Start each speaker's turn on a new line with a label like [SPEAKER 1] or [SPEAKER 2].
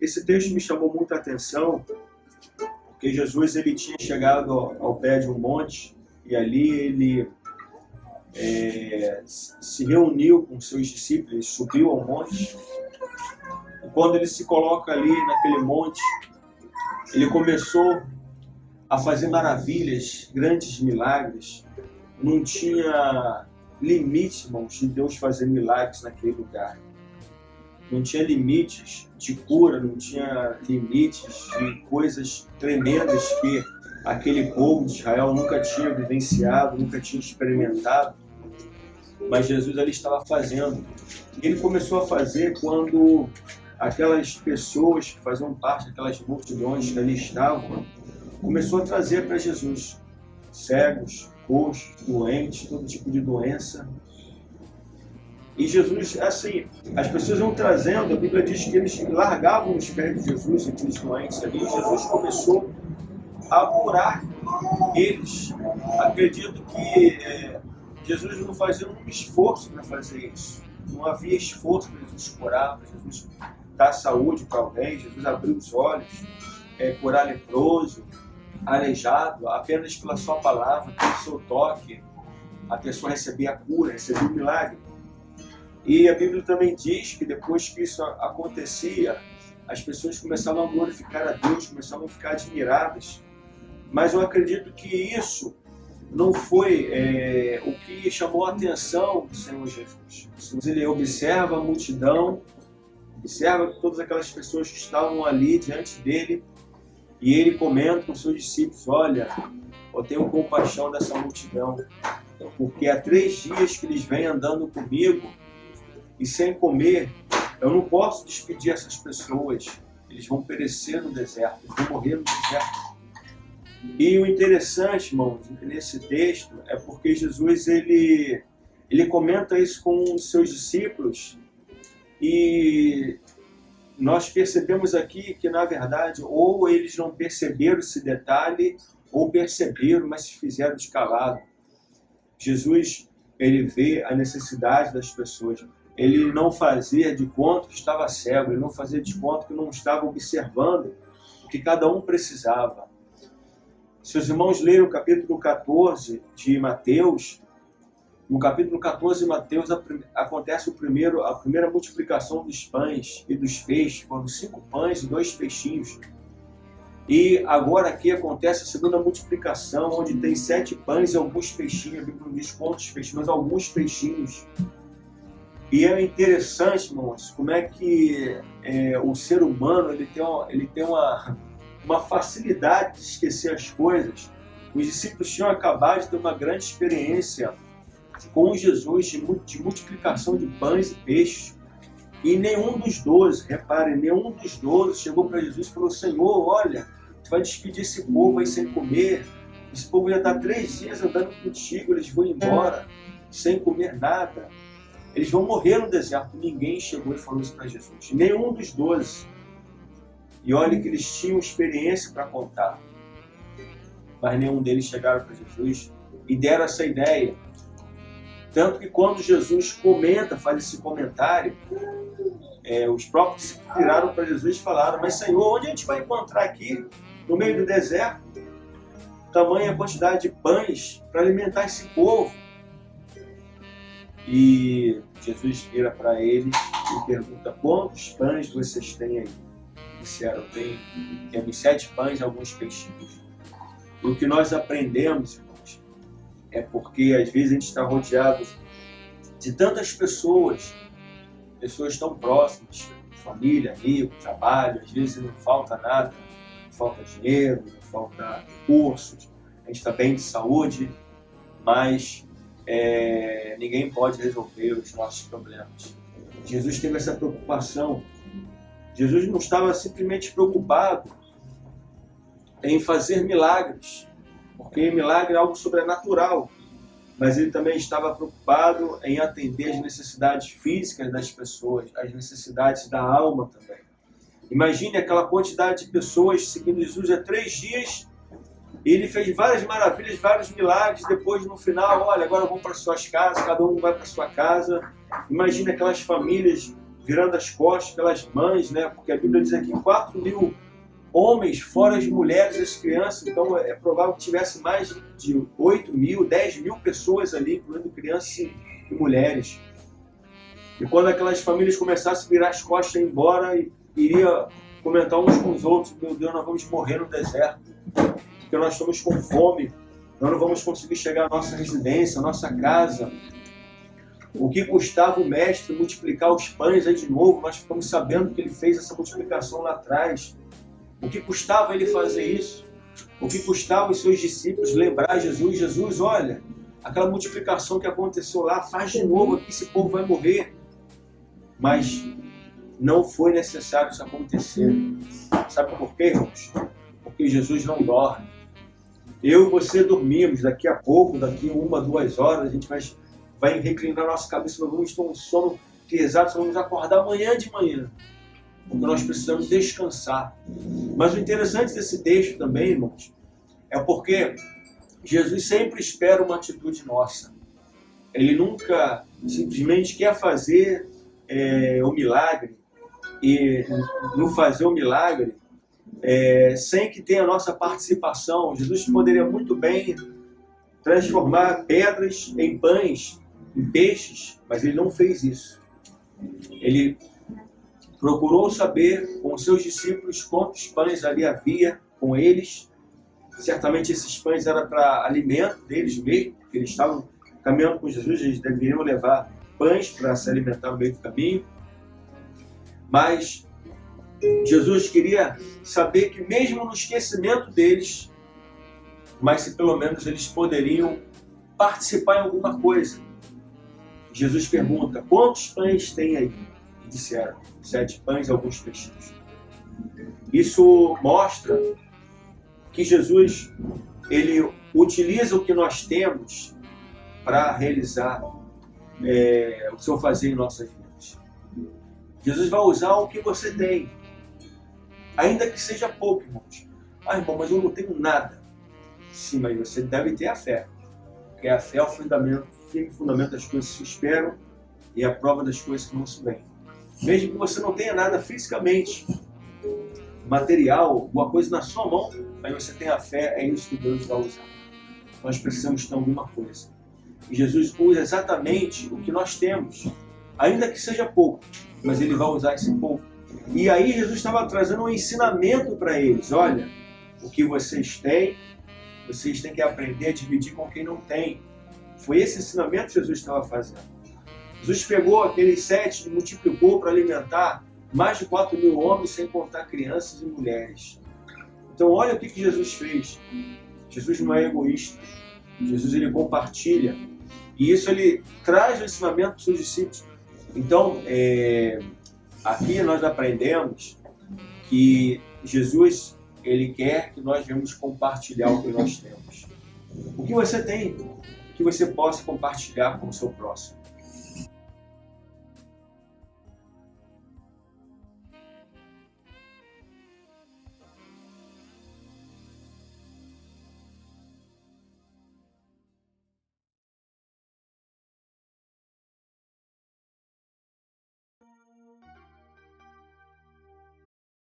[SPEAKER 1] Esse texto me chamou muita atenção, porque Jesus ele tinha chegado ao pé de um monte e ali ele é, se reuniu com seus discípulos, subiu ao monte. E quando ele se coloca ali naquele monte, ele começou a fazer maravilhas, grandes milagres. Não tinha limite, irmãos, de Deus fazer milagres naquele lugar. Não tinha limites de cura, não tinha limites de coisas tremendas que aquele povo de Israel nunca tinha vivenciado, nunca tinha experimentado. Mas Jesus ali estava fazendo. E ele começou a fazer quando aquelas pessoas que faziam parte daquelas multidões que ali estavam, começou a trazer para Jesus cegos, coxos, doentes, todo tipo de doença. E Jesus, assim, as pessoas vão trazendo, a Bíblia diz que eles largavam os pés de Jesus, aqueles doentes ali, e Jesus começou a curar eles. Acredito que é, Jesus não fazia um esforço para fazer isso. Não havia esforço para Jesus curar, para Jesus dar saúde para alguém, Jesus abriu os olhos, é, curar leproso, aleijado, apenas pela sua palavra, pelo seu toque, a pessoa recebia a cura, recebia o milagre. E a Bíblia também diz que depois que isso acontecia, as pessoas começavam a glorificar a Deus, começavam a ficar admiradas. Mas eu acredito que isso não foi é, o que chamou a atenção do Senhor Jesus. Ele observa a multidão, observa todas aquelas pessoas que estavam ali diante dele e ele comenta com seus discípulos: Olha, eu tenho compaixão dessa multidão, porque há três dias que eles vêm andando comigo e sem comer, eu não posso despedir essas pessoas. Eles vão perecer no deserto, vão morrer no deserto. E o interessante, irmãos, nesse texto é porque Jesus ele, ele comenta isso com os seus discípulos e nós percebemos aqui que, na verdade, ou eles não perceberam esse detalhe, ou perceberam, mas se fizeram de calado. Jesus, ele vê a necessidade das pessoas. Ele não fazia de conta que estava cego, ele não fazia de conta que não estava observando o que cada um precisava. Se os irmãos lerem o capítulo 14 de Mateus, no capítulo 14 de Mateus acontece o primeiro, a primeira multiplicação dos pães e dos peixes. Foram cinco pães e dois peixinhos. E agora aqui acontece a segunda multiplicação, onde tem sete pães e alguns peixinhos. A Bíblia não diz quantos peixinhos, mas alguns peixinhos. E é interessante, irmãos, como é que é, o ser humano ele tem, uma, ele tem uma, uma facilidade de esquecer as coisas. Os discípulos tinham acabado de ter uma grande experiência com Jesus de, de multiplicação de pães e peixes. E nenhum dos doze, repare, nenhum dos doze chegou para Jesus e falou: Senhor, olha, tu vai despedir esse povo aí sem comer. Esse povo já está três dias andando contigo, eles vão embora sem comer nada. Eles vão morrer no deserto. Ninguém chegou e falou isso para Jesus. Nenhum dos doze. E olha que eles tinham experiência para contar. Mas nenhum deles chegaram para Jesus e deram essa ideia tanto que quando Jesus comenta, faz esse comentário, é, os próprios viraram para Jesus e falaram: Mas Senhor, onde a gente vai encontrar aqui, no meio do deserto, tamanha quantidade de pães para alimentar esse povo? E Jesus vira para eles e pergunta: Quantos pães vocês têm aí? Disseram: Tem, temos sete pães e alguns peixinhos. E o que nós aprendemos, é porque às vezes a gente está rodeado de tantas pessoas, pessoas tão próximas, família, amigo, trabalho, às vezes não falta nada, não falta dinheiro, não falta recursos, a gente está bem de saúde, mas é, ninguém pode resolver os nossos problemas. Jesus teve essa preocupação. Jesus não estava simplesmente preocupado em fazer milagres, porque milagre é algo sobrenatural, mas ele também estava preocupado em atender as necessidades físicas das pessoas, as necessidades da alma também. Imagine aquela quantidade de pessoas seguindo Jesus há três dias. Ele fez várias maravilhas, vários milagres. Depois, no final, olha, agora vão para suas casas, cada um vai para sua casa. Imagine aquelas famílias virando as costas pelas mães, né? Porque a Bíblia diz aqui 4 mil homens, fora as mulheres as crianças. Então é provável que tivesse mais de 8 mil, 10 mil pessoas ali, incluindo crianças e mulheres. E quando aquelas famílias começassem a virar as costas e ir embora, iria comentar uns com os outros: Meu Deus, nós vamos morrer no deserto, porque nós estamos com fome, nós não vamos conseguir chegar à nossa residência, à nossa casa. O que custava o mestre multiplicar os pães aí de novo? Nós ficamos sabendo que ele fez essa multiplicação lá atrás. O que custava ele fazer isso? O que custava os seus discípulos lembrar Jesus? Jesus, olha, aquela multiplicação que aconteceu lá, faz de novo aqui, esse povo vai morrer. Mas não foi necessário isso acontecer. Sabe por quê, irmãos? Porque Jesus não dorme. Eu e você dormimos, daqui a pouco, daqui uma, duas horas, a gente vai, vai reclinar nossa cabeça, nós vamos ter um sono pesado, nós vamos acordar amanhã de manhã. Porque nós precisamos descansar. Mas o interessante desse texto também, irmãos, é porque Jesus sempre espera uma atitude nossa. Ele nunca simplesmente quer fazer é, o milagre e no fazer o milagre é, sem que tenha a nossa participação. Jesus poderia muito bem transformar pedras em pães, em peixes, mas ele não fez isso. Ele procurou saber com seus discípulos quantos pães ali havia com eles. Certamente esses pães eram para alimento deles mesmo, porque eles estavam caminhando com Jesus, eles deveriam levar pães para se alimentar no meio do caminho. Mas Jesus queria saber que mesmo no esquecimento deles, mas se pelo menos eles poderiam participar em alguma coisa. Jesus pergunta: quantos pães tem aí? E disseram: sete pães e alguns peixinhos. Isso mostra que Jesus ele utiliza o que nós temos para realizar é, o seu fazer em nossas vidas. Jesus vai usar o que você tem, ainda que seja pouco, irmãos. Ah, irmão, mas eu não tenho nada. Sim, mas você deve ter a fé, porque a fé é o fundamento, o fundamento das coisas que se esperam e a prova das coisas que não se veem. Mesmo que você não tenha nada fisicamente, material, alguma coisa na sua mão, mas você tem a fé, é isso que Deus vai usar. Nós precisamos ter alguma coisa. E Jesus usa exatamente o que nós temos, ainda que seja pouco, mas ele vai usar esse pouco. E aí Jesus estava trazendo um ensinamento para eles: olha, o que vocês têm, vocês têm que aprender a dividir com quem não tem. Foi esse ensinamento que Jesus estava fazendo. Jesus pegou aqueles sete e multiplicou para alimentar mais de 4 mil homens, sem contar crianças e mulheres. Então, olha o que, que Jesus fez. Jesus não é egoísta. Jesus ele compartilha. E isso ele traz o ensinamento para os seus discípulos. Então, é, aqui nós aprendemos que Jesus ele quer que nós venhamos compartilhar o que nós temos. O que você tem, que você possa compartilhar com o seu próximo.